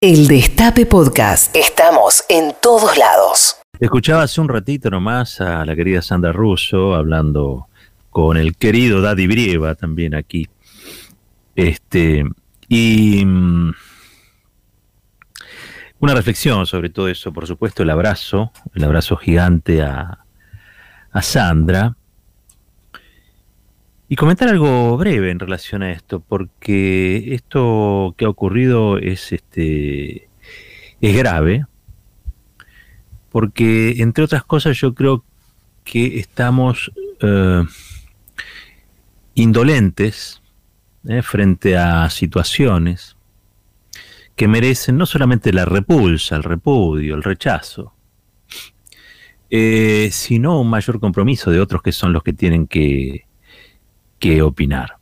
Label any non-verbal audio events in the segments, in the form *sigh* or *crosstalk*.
El Destape Podcast. Estamos en todos lados. Escuchaba hace un ratito nomás a la querida Sandra Russo hablando con el querido Daddy Brieva también aquí. Este, y mm, una reflexión sobre todo eso, por supuesto, el abrazo, el abrazo gigante a, a Sandra. Y comentar algo breve en relación a esto, porque esto que ha ocurrido es, este, es grave, porque entre otras cosas yo creo que estamos eh, indolentes eh, frente a situaciones que merecen no solamente la repulsa, el repudio, el rechazo, eh, sino un mayor compromiso de otros que son los que tienen que que opinar.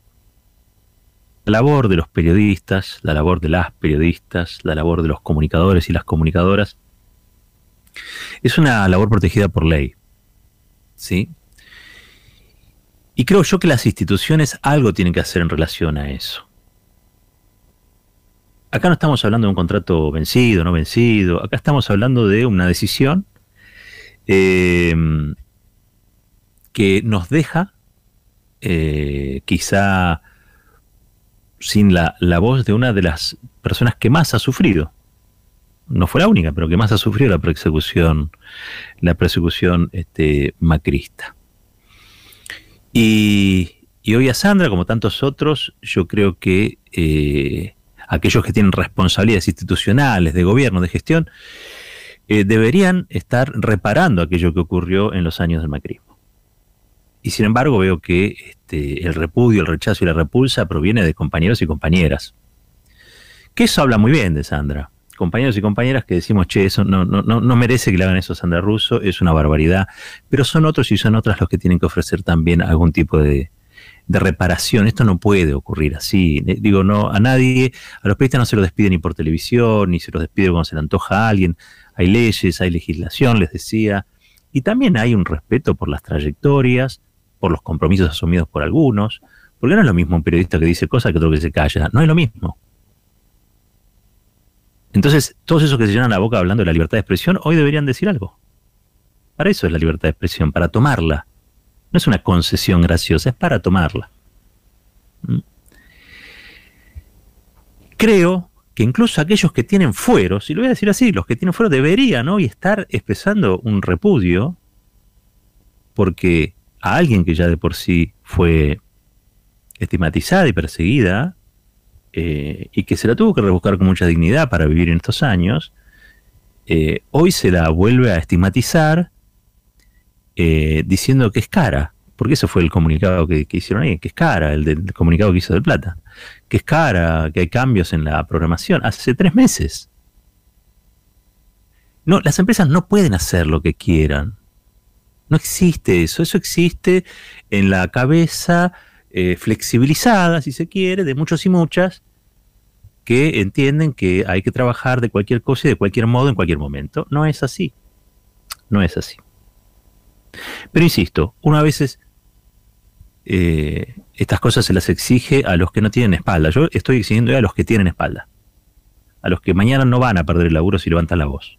La labor de los periodistas, la labor de las periodistas, la labor de los comunicadores y las comunicadoras es una labor protegida por ley. ¿Sí? Y creo yo que las instituciones algo tienen que hacer en relación a eso. Acá no estamos hablando de un contrato vencido, no vencido, acá estamos hablando de una decisión eh, que nos deja eh, quizá sin la, voz de una de las personas que más ha sufrido. No fue la única, pero que más ha sufrido la persecución, la persecución este, macrista. Y, hoy a Sandra, como tantos otros, yo creo que eh, aquellos que tienen responsabilidades institucionales, de gobierno, de gestión, eh, deberían estar reparando aquello que ocurrió en los años del macrismo. Y sin embargo veo que este, el repudio, el rechazo y la repulsa proviene de compañeros y compañeras. Que eso habla muy bien de Sandra. Compañeros y compañeras que decimos, che, eso no, no, no, merece que le hagan eso a Sandra Russo, es una barbaridad. Pero son otros y son otras los que tienen que ofrecer también algún tipo de, reparación. Esto no puede ocurrir así. Eh, digo, no, a nadie, a los periodistas no se los despide ni por televisión, ni se los despide cuando se le antoja a alguien. Hay leyes, hay legislación, les decía. Y también hay un respeto por las trayectorias, por los compromisos asumidos por algunos, porque no es lo mismo un periodista que dice cosas que otro que se calla, no es lo mismo. Entonces, todos esos que se llenan la boca hablando de la libertad de expresión, hoy deberían decir algo. Para eso es la libertad de expresión, para tomarla. No es una concesión graciosa, es para tomarla. ¿Mm? Creo que incluso aquellos que tienen fueros, y lo voy a decir así, los que tienen fueros deberían hoy estar expresando un repudio, porque a alguien que ya de por sí fue estigmatizada y perseguida, eh, y que se la tuvo que rebuscar con mucha dignidad para vivir en estos años, eh, hoy se la vuelve a estigmatizar eh, diciendo que es cara, porque eso fue el comunicado que, hicieron ahí, que es cara, el, del, comunicado que hizo del Plata, que es cara, que hay cambios en la programación, hace tres meses. No, las empresas no pueden hacer lo que quieran. No existe eso, eso existe en la cabeza eh, flexibilizada, si se quiere, de muchos y muchas que entienden que hay que trabajar de cualquier cosa y de cualquier modo en cualquier momento. No es así. No es así. Pero insisto, una veces eh, estas cosas se las exige a los que no tienen espalda. Yo estoy exigiendo a los que tienen espalda. A los que mañana no van a perder el laburo si levantan la voz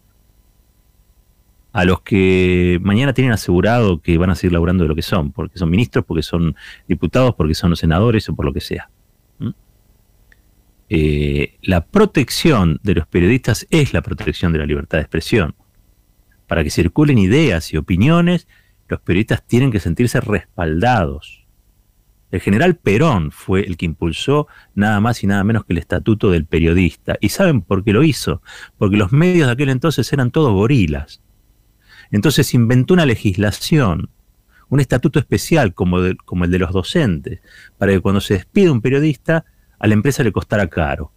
a los que mañana tienen asegurado que van a seguir laburando de lo que son, porque son ministros, porque son diputados, porque son senadores o por lo que sea. Eh, la protección de los periodistas es la protección de la libertad de expresión. Para que circulen ideas y opiniones, los periodistas tienen que sentirse respaldados. El general Perón fue el que impulsó nada más y nada menos que el estatuto del periodista. ¿Y saben por qué lo hizo? Porque los medios de aquel entonces eran todos gorilas entonces inventó una legislación, un estatuto especial como, como el de los docentes, para que cuando se despide un periodista, a la empresa le costara caro.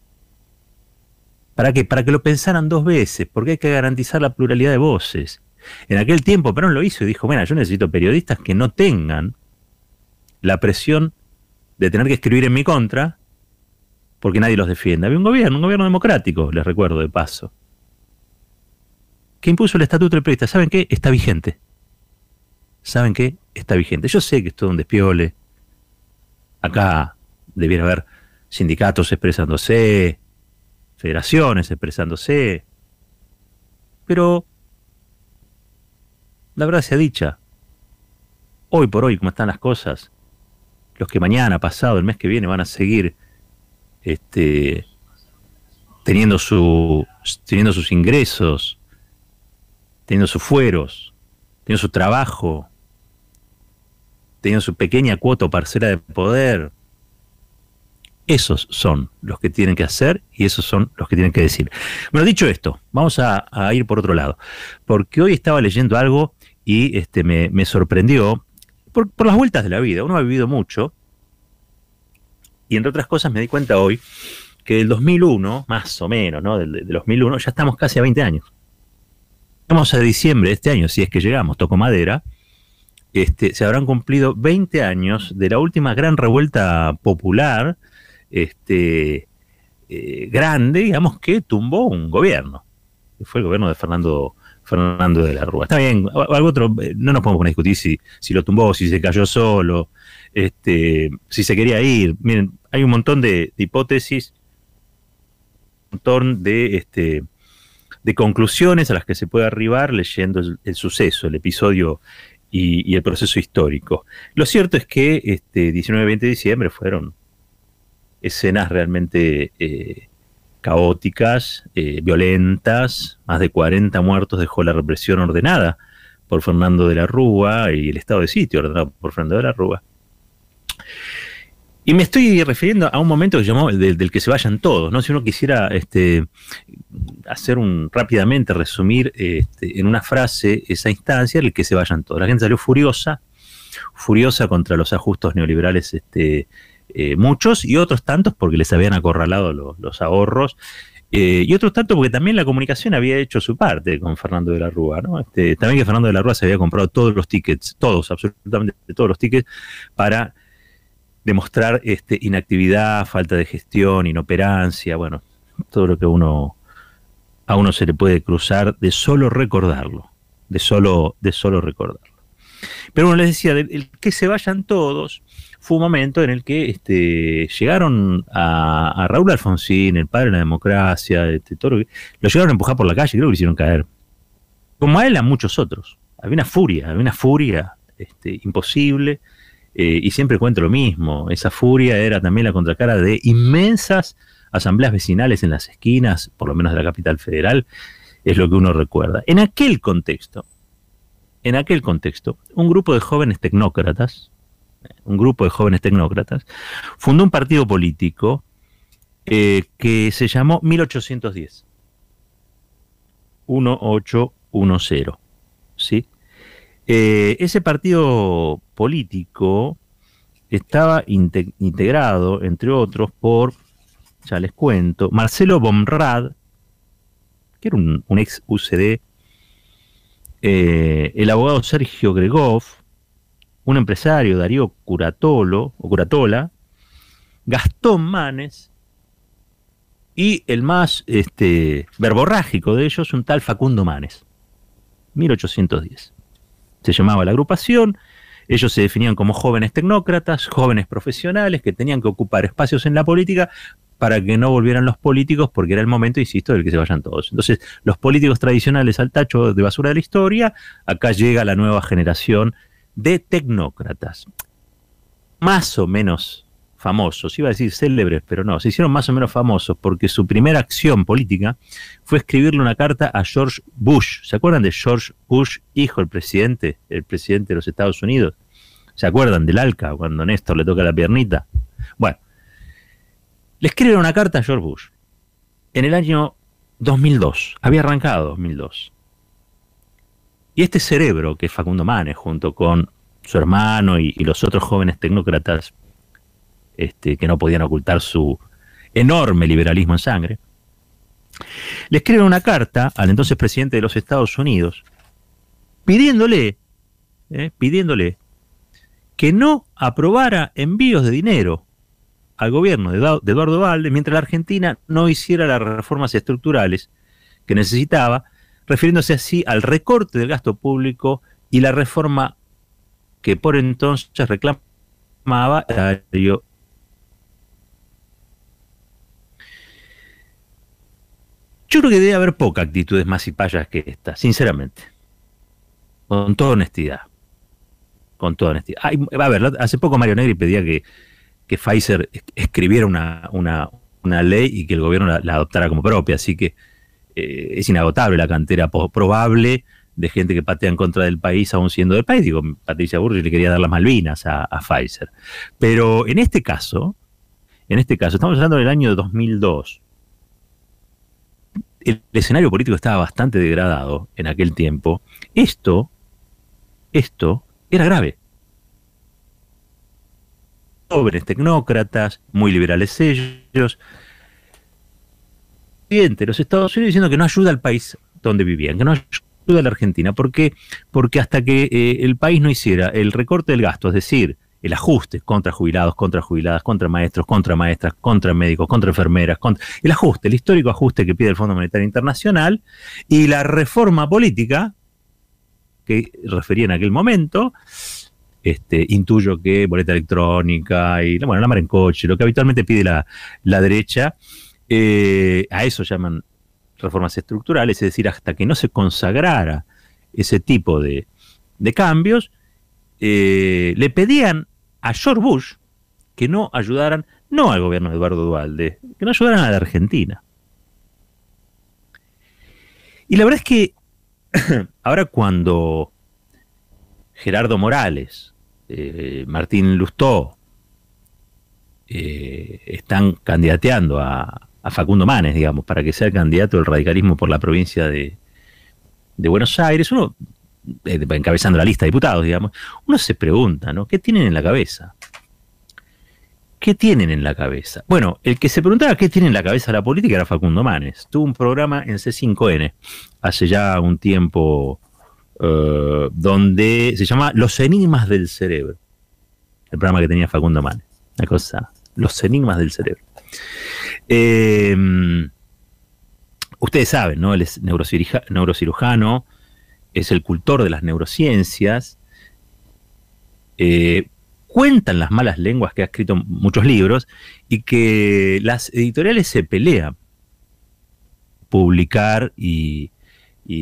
¿Para qué? Para que lo pensaran dos veces, porque hay que garantizar la pluralidad de voces. En aquel tiempo Perón lo hizo y dijo, bueno, yo necesito periodistas que no tengan la presión de tener que escribir en mi contra porque nadie los defiende. Había un gobierno, un gobierno democrático, les recuerdo de paso que impuso el Estatuto del Periodista, ¿saben qué? Está vigente. ¿Saben qué? Está vigente. Yo sé que esto es un despiole. Acá debiera haber sindicatos expresándose, federaciones expresándose. Pero la verdad sea dicha, hoy por hoy, como están las cosas, los que mañana, pasado, el mes que viene van a seguir este, teniendo, su, teniendo sus ingresos, teniendo sus fueros, teniendo su trabajo, teniendo su pequeña cuota o parcela de poder. Esos son los que tienen que hacer y esos son los que tienen que decir. Bueno, dicho esto, vamos a, ir por otro lado, porque hoy estaba leyendo algo y este, me, sorprendió por, las vueltas de la vida. Uno ha vivido mucho y entre otras cosas me di cuenta hoy que del 2001, más o menos, ¿no? Del, del 2001, ya estamos casi a 20 años. Vamos a diciembre de este año, si es que llegamos, toco madera, este, se habrán cumplido 20 años de la última gran revuelta popular, este, eh, grande, digamos, que tumbó un gobierno. Fue el gobierno de Fernando, de la Rúa. Está bien, algo otro, eh, no nos podemos poner a discutir si, lo tumbó, si se cayó solo, este, si se quería ir. Miren, hay un montón de, hipótesis, un montón de, este, de conclusiones a las que se puede arribar leyendo el, suceso, el episodio y, el proceso histórico. Lo cierto es que este 19 y 20 de diciembre fueron escenas realmente eh, caóticas, eh, violentas, más de 40 muertos dejó la represión ordenada por Fernando de la Rúa y el estado de sitio ordenado por Fernando de la Rúa. Y me estoy refiriendo a un momento que llamó del, que se vayan todos, ¿no? Si uno quisiera este, hacer un rápidamente resumir este, en una frase esa instancia, el que se vayan todos. La gente salió furiosa, furiosa contra los ajustos neoliberales, este, eh, muchos y otros tantos porque les habían acorralado los ahorros. Eh, y otros tantos porque también la comunicación había hecho su parte con Fernando de la Rúa, ¿no? También que Fernando de la Rúa se había comprado todos los tickets, todos, absolutamente todos los tickets, para demostrar este, inactividad, falta de gestión, inoperancia, bueno, todo lo que uno a uno se le puede cruzar de solo recordarlo, de solo, de solo recordarlo. Pero bueno, les decía, el, que se vayan todos fue un momento en el que este, llegaron a, Raúl Alfonsín, el padre de la democracia, este, lo, llegaron a empujar por la calle, creo que lo hicieron caer. Como a él, a muchos otros. Había una furia, había una furia este, imposible eh, y siempre encuentro lo mismo. Esa furia era también la contracara de inmensas asambleas vecinales en las esquinas, por lo menos de la capital federal, es lo que uno recuerda. En aquel contexto, en aquel contexto, un grupo de jóvenes tecnócratas, eh, un grupo de jóvenes tecnócratas, fundó un partido político eh, que se llamó 1810. 1810. ¿sí? Ese partido político estaba integrado, entre otros, por, ya les cuento, Marcelo Bomrad, que era un, ex UCD, eh, el abogado Sergio Gregov, un empresario, Darío Curatolo, o Curatola, Gastón Manes, y el más este, verborrágico de ellos, un tal Facundo Manes, 1810. Se llamaba la agrupación, ellos se definían como jóvenes tecnócratas, jóvenes profesionales que tenían que ocupar espacios en la política para que no volvieran los políticos, porque era el momento, insisto, del que se vayan todos. Entonces, los políticos tradicionales al tacho de basura de la historia, acá llega la nueva generación de tecnócratas. Más o menos famosos, iba a decir célebres, pero no, se hicieron más o menos famosos porque su primera acción política fue escribirle una carta a George Bush. ¿Se acuerdan de George Bush, hijo del presidente, el presidente de los Estados Unidos? ¿Se acuerdan del Alca cuando Néstor le toca la piernita? Bueno, le escribe una carta a George Bush en el año 2002. Había arrancado 2002. Y este cerebro que es Facundo Manes, junto con su hermano y, los otros jóvenes tecnócratas este, que no podían ocultar su enorme liberalismo en sangre, le escriben una carta al entonces presidente de los Estados Unidos pidiéndole, eh, pidiéndole que no aprobara envíos de dinero al gobierno de Eduardo Valde mientras la Argentina no hiciera las reformas estructurales que necesitaba, refiriéndose así al recorte del gasto público y la reforma que por entonces reclamaba el Yo creo que debe haber pocas actitudes más cipayas que esta, sinceramente. Con toda honestidad. Con toda honestidad. a ver, hace poco Mario Negri pedía que, que Pfizer escribiera una, una, ley y que el gobierno la, adoptara como propia, así que eh, es inagotable la cantera probable de gente que patea en contra del país aún siendo del país. Digo, Patricia Burri le quería dar las Malvinas a, Pfizer. Pero en este caso, en este caso, estamos hablando del año 2002. El, escenario político estaba bastante degradado en aquel tiempo. Esto, esto era grave. Jóvenes tecnócratas, muy liberales ellos, los Estados Unidos diciendo que no ayuda al país donde vivían, que no ayuda a la Argentina. ¿Por qué? Porque hasta que eh, el país no hiciera el recorte del gasto, es decir, el ajuste contra jubilados, contra jubiladas, contra maestros, contra maestras, contra médicos, contra enfermeras, contra, el ajuste, el histórico ajuste que pide el Fondo Monetario Internacional y la reforma política que refería en aquel momento, este, intuyo que boleta electrónica y bueno, la mar en coche, lo que habitualmente pide la, la derecha, eh, a eso llaman reformas estructurales, es decir, hasta que no se consagrara ese tipo de, cambios, eh, le pedían a George Bush que no ayudaran, no al gobierno de Eduardo Dualde, que no ayudaran a la Argentina. Y la verdad es que *coughs* ahora cuando Gerardo Morales, eh, Martín Lustó, están candidateando a, a Facundo Manes, digamos, para que sea el candidato del radicalismo por la provincia de, Buenos Aires, uno, eh, encabezando la lista de diputados, digamos, uno se pregunta, ¿no? ¿Qué tienen en la cabeza? ¿Qué tienen en la cabeza? Bueno, el que se preguntaba qué tiene en la cabeza la política era Facundo Manes. Tuvo un programa en C5N hace ya un tiempo eh, donde se llama Los Enigmas del Cerebro. El programa que tenía Facundo Manes. Una cosa, Los Enigmas del Cerebro. Eh, ustedes saben, ¿no? Él es neurocirujano, es el cultor de las neurociencias. Eh, cuentan las malas lenguas que ha escrito muchos libros y que las editoriales se pelean publicar y,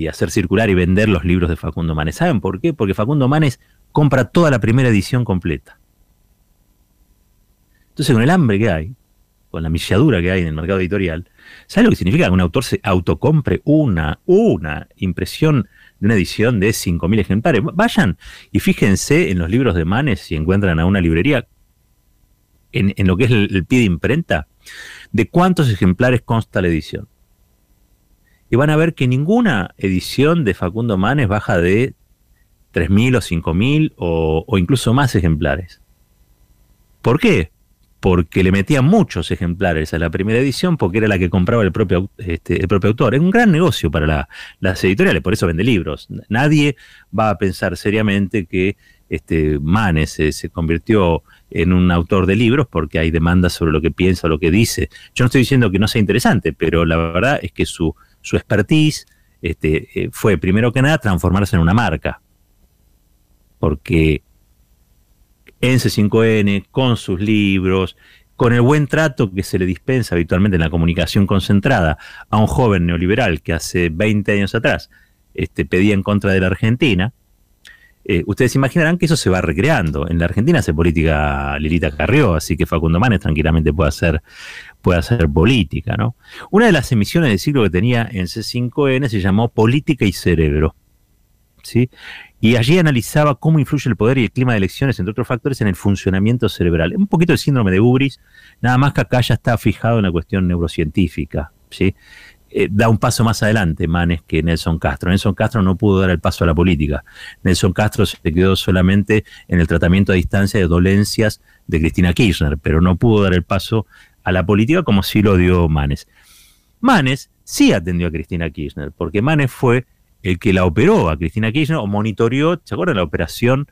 hacer circular y vender los libros de Facundo Manes. ¿Saben por qué? Porque Facundo Manes compra toda la primera edición completa. Entonces, con el hambre que hay, con la milladura que hay en el mercado editorial, ¿sabe lo que significa que un autor se autocompre una, una impresión de una edición de 5.000 ejemplares? Vayan y fíjense en los libros de Manes si encuentran a una librería en, lo que es el, pie de imprenta, de cuántos ejemplares consta la edición. Y van a ver que ninguna edición de Facundo Manes baja de 3.000 o 5.000 o, o incluso más ejemplares. ¿Por qué? Porque le metían muchos ejemplares a la primera edición, porque era la que compraba el propio, este, el propio autor. Es un gran negocio para las editoriales, por eso vende libros. Nadie va a pensar seriamente que este, Manes se, convirtió en un autor de libros porque hay demandas sobre lo que piensa, lo que dice. Yo no estoy diciendo que no sea interesante, pero la verdad es que su, su expertise este, eh, fue, primero que nada, transformarse en una marca. Porque en C5N, con sus libros, con el buen trato que se le dispensa habitualmente en la comunicación concentrada a un joven neoliberal que hace 20 años atrás este, pedía en contra de la Argentina, eh, ustedes imaginarán que eso se va recreando. En la Argentina hace política Lilita Carrió, así que Facundo Manes tranquilamente puede hacer, puede hacer política. ¿no? Una de las emisiones del siglo que tenía en C5N se llamó Política y Cerebro. ¿sí? Y allí analizaba cómo influye el poder y el clima de elecciones, entre otros factores, en el funcionamiento cerebral. Un poquito el síndrome de Ubris, nada más que acá ya está fijado en la cuestión neurocientífica. ¿sí? Eh, da un paso más adelante Manes que Nelson Castro. Nelson Castro no pudo dar el paso a la política. Nelson Castro se quedó solamente en el tratamiento a distancia de dolencias de Cristina Kirchner, pero no pudo dar el paso a la política como sí lo dio Manes. Manes sí atendió a Cristina Kirchner, porque Manes fue el que la operó a Cristina Kirchner o monitoreó, ¿se acuerdan la operación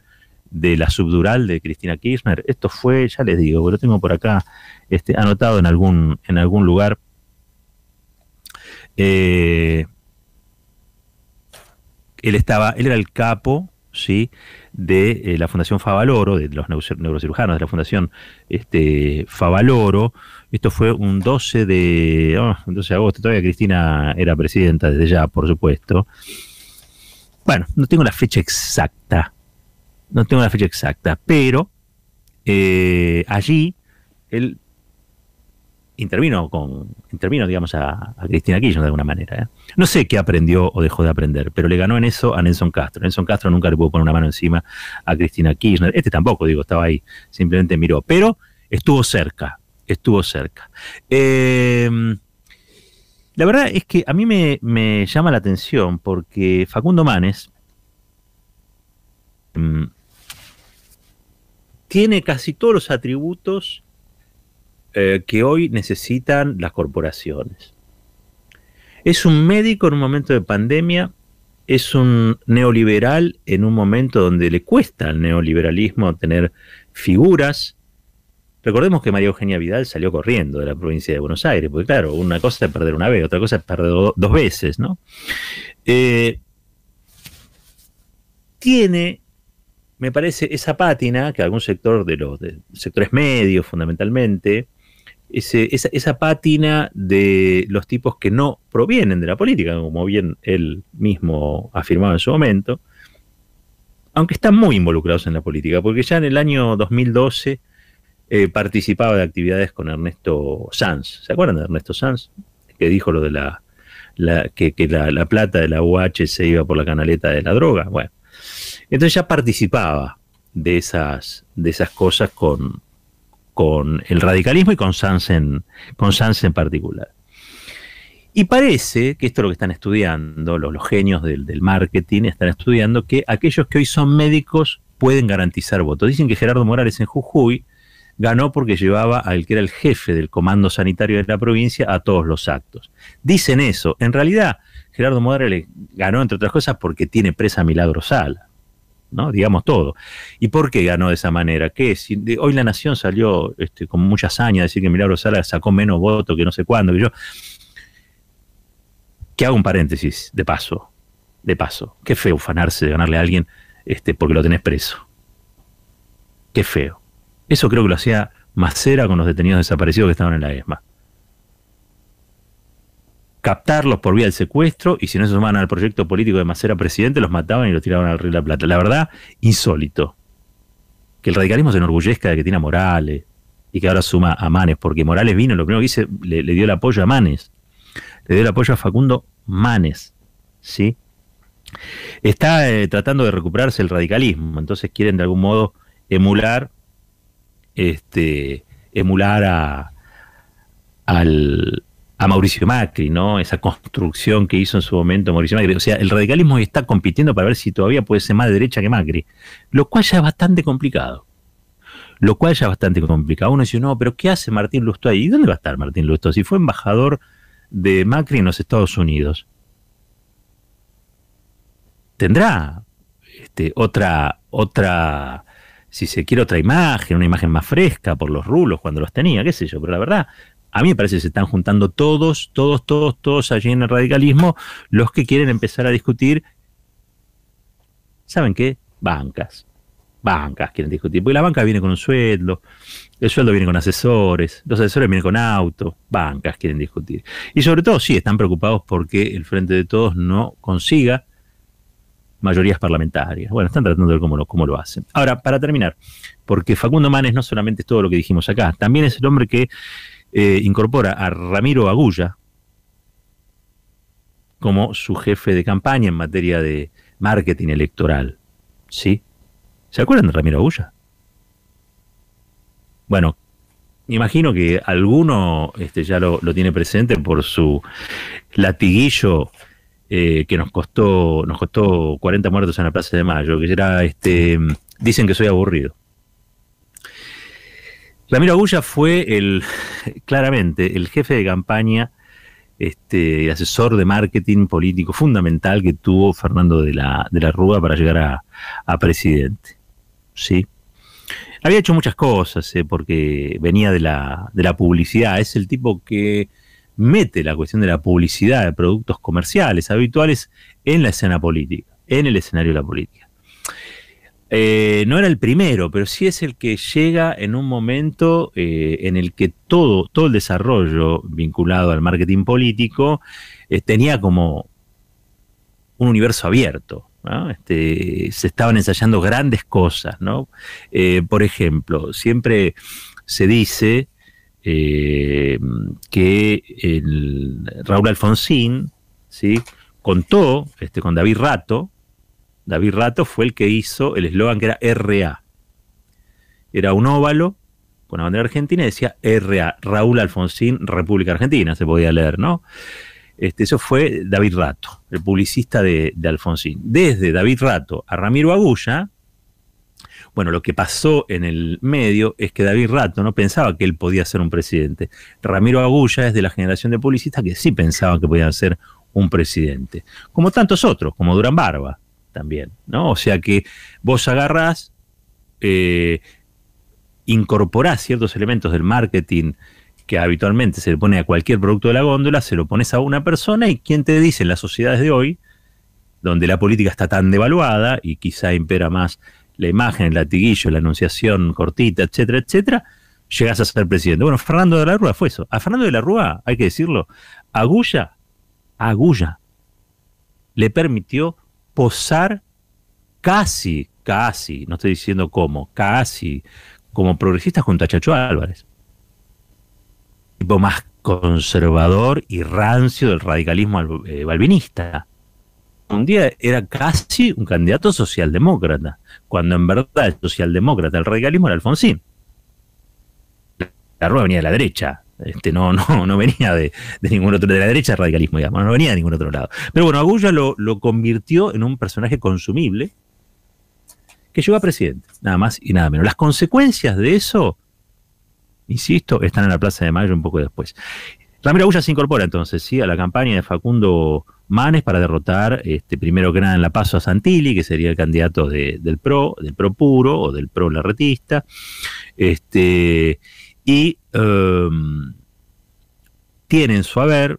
de la subdural de Cristina Kirchner? Esto fue, ya les digo, lo tengo por acá este, anotado en algún, en algún lugar. Eh, él estaba, él era el capo ¿sí? de eh, la Fundación Favaloro, de los neurocirujanos de la Fundación este, Favaloro. Esto fue un 12 de, 12 de agosto, todavía Cristina era presidenta desde ya, por supuesto. Bueno, no tengo la fecha exacta, no tengo la fecha exacta, pero eh, allí él intervino con intervino digamos a, Cristina Kirchner de alguna manera ¿eh? no sé qué aprendió o dejó de aprender pero le ganó en eso a Nelson Castro. Nelson Castro nunca le pudo poner una mano encima a Cristina Kirchner. Este tampoco digo estaba ahí simplemente miró. Pero estuvo cerca estuvo cerca. Em, la verdad es que a mí me, llama la atención porque Facundo Manes em, tiene casi todos los atributos eh, que hoy necesitan las corporaciones. Es un médico en un momento de pandemia, es un neoliberal en un momento donde le cuesta al neoliberalismo tener figuras. Recordemos que María Eugenia Vidal salió corriendo de la provincia de Buenos Aires, porque claro, una cosa es perder una vez, otra cosa es perder dos veces, ¿no? Eh, tiene me parece esa pátina que algún sector de los sectores medios fundamentalmente esa, pátina de los tipos que no provienen de la política, como bien él mismo afirmaba en su momento, aunque están muy involucrados en la política, porque ya en el año 2012 eh, participaba de actividades con Ernesto Sanz. ¿Se acuerdan de Ernesto Sanz? Que dijo lo de la, que, la, la, plata de la UH se iba por la canaleta de la droga. Bueno, entonces ya participaba de esas, de esas cosas con, con el radicalismo y con Sanz en, con en particular. Y parece que esto es lo que están estudiando, los, genios del, marketing están estudiando que aquellos que hoy son médicos pueden garantizar votos. Dicen que Gerardo Morales en Jujuy ganó porque llevaba al que era el jefe del comando sanitario de la provincia a todos los actos. Dicen eso. En realidad, Gerardo Morales ganó, entre otras cosas, porque tiene presa Milagro Sala. ¿No? Digamos todo. ¿Y por qué ganó de esa manera? ¿Qué? Si hoy la Nación salió este, con mucha hazaña a decir que Milagro Sala sacó menos votos que no sé cuándo, que yo. Que hago un paréntesis, de paso. De paso. Qué feo ufanarse de ganarle a alguien este, porque lo tenés preso. Qué feo. Eso creo que lo hacía Macera con los detenidos desaparecidos que estaban en la ESMA captarlos por vía del secuestro y si no se sumaban al proyecto político de Macera presidente, los mataban y los tiraban al Río la Plata. La verdad, insólito. Que el radicalismo se enorgullezca de que tiene a Morales y que ahora suma a Manes, porque Morales vino, lo primero que hice, le, dio el apoyo a Manes. Le dio el apoyo a Facundo Manes. ¿Sí? Está eh, tratando de recuperarse el radicalismo, entonces quieren de algún modo emular, este, emular a, al, a Mauricio Macri, ¿no? Esa construcción que hizo en su momento Mauricio Macri. O sea, el radicalismo está compitiendo para ver si todavía puede ser más de derecha que Macri, lo cual ya es bastante complicado. Lo cual ya es bastante complicado. Uno dice, no, pero ¿qué hace Martín Lustó ahí? ¿Y dónde va a estar Martín Lustó? Si fue embajador de Macri en los Estados Unidos. Tendrá este, otra, otra, si se quiere, otra imagen, una imagen más fresca por los rulos cuando los tenía, qué sé yo, pero la verdad, a mí me parece que se están juntando todos, todos, todos, todos allí en el radicalismo, los que quieren empezar a discutir, ¿saben qué? Bancas. Bancas quieren discutir, porque la banca viene con un sueldo, el sueldo viene con asesores, los asesores vienen con auto, bancas quieren discutir. Y sobre todo, sí, están preocupados porque el Frente de Todos no consiga mayorías parlamentarias. Bueno, están tratando de ver cómo lo, cómo lo hacen. Ahora, para terminar, porque Facundo Manes no solamente es todo lo que dijimos acá, también es el hombre que eh, incorpora a Ramiro Agulla como su jefe de campaña en materia de marketing electoral. ¿Sí? ¿Se acuerdan de Ramiro Agulla? Bueno, imagino que alguno este, ya lo, tiene presente por su latiguillo eh, que nos costó, nos costó 40 muertos en la Plaza de Mayo, que era este, dicen que soy aburrido. Ramiro Agulla fue el, claramente el jefe de campaña, este, asesor de marketing político fundamental que tuvo Fernando de la, de la Rúa para llegar a, presidente. ¿sí? Había hecho muchas cosas, ¿eh? porque venía de la, de la publicidad. Es el tipo que mete la cuestión de la publicidad de productos comerciales habituales en la escena política, en el escenario de la política. Eh, no era el primero, pero sí es el que llega en un momento eh, en el que todo, todo el desarrollo vinculado al marketing político eh, tenía como un universo abierto. Este, se estaban ensayando grandes cosas, ¿no? por ejemplo, siempre se dice que el Raúl Alfonsín ¿sí? contó este, con David Rato, David Rato fue el que hizo el eslogan que era RA. Era un óvalo con la bandera argentina y decía RA, Raúl Alfonsín, República Argentina, se podía leer, ¿no? Este, eso fue David Rato, el publicista de, Alfonsín. Desde David Rato a Ramiro Agulla, bueno, lo que pasó en el medio es que David Rato no pensaba que él podía ser un presidente. Ramiro Agulla es de la generación de publicistas que sí pensaban que podían ser un presidente. Como tantos otros, como Durán Barba también, ¿no? O sea que vos agarrás, eh, incorporás ciertos elementos del marketing que habitualmente se le pone a cualquier producto de la góndola, se lo pones a una persona y quien te dice en las sociedades de hoy, donde la política está tan devaluada y quizá impera más la imagen, el latiguillo, la anunciación cortita, etcétera, etcétera, llegas a ser presidente. Bueno, Fernando de la Rúa fue eso. A Fernando de la Rúa, hay que decirlo, Agulla, Agulla, le permitió posar casi, casi, no estoy diciendo cómo, casi como progresista junto a Chacho Álvarez. Tipo más conservador y rancio del radicalismo eh, balvinista. Un día era casi un candidato socialdemócrata, cuando en verdad el socialdemócrata, el radicalismo era Alfonsín. La rueda venía de la derecha, este, no, no, no venía de, ningún otro, de la derecha del radicalismo, digamos, no venía de ningún otro lado. Pero bueno, Agulla lo, lo convirtió en un personaje consumible que llegó a presidente, nada más y nada menos. Las consecuencias de eso, insisto, están en la Plaza de Mayo un poco después. Ramiro Agulla se incorpora entonces sí a la campaña de Facundo Manes para derrotar, este, primero que nada en la paso a Santilli, que sería el candidato del PRO, del PRO puro o del PRO larretista. Este, y em, tiene en su haber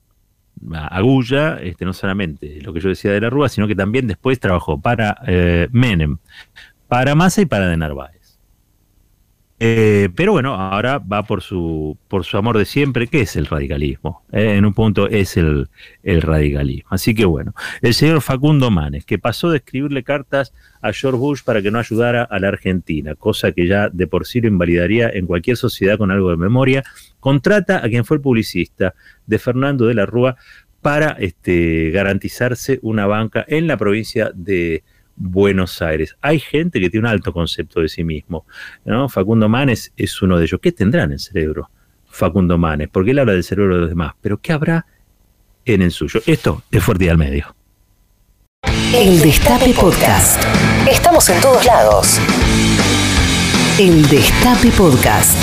Agulla, este, no solamente lo que yo decía de la Rúa, sino que también después trabajó para eh, Menem, para Massa y para De Narváez. Eh, pero bueno, ahora va por su, por su amor de siempre, que es el radicalismo. Eh, en un punto es el, el, radicalismo. Así que bueno, el señor Facundo Manes, que pasó de escribirle cartas a George Bush para que no ayudara a la Argentina, cosa que ya de por sí lo invalidaría en cualquier sociedad con algo de memoria, contrata a quien fue el publicista de Fernando de la Rúa para este, garantizarse una banca en la provincia de Buenos Aires. Hay gente que tiene un alto concepto de sí mismo. ¿no? Facundo Manes es uno de ellos. ¿Qué tendrá en el cerebro Facundo Manes? Porque él habla del cerebro de los demás. Pero ¿qué habrá en el suyo? Esto es Fuerte al Medio. El Destape Podcast. Estamos en todos lados. El Destape Podcast.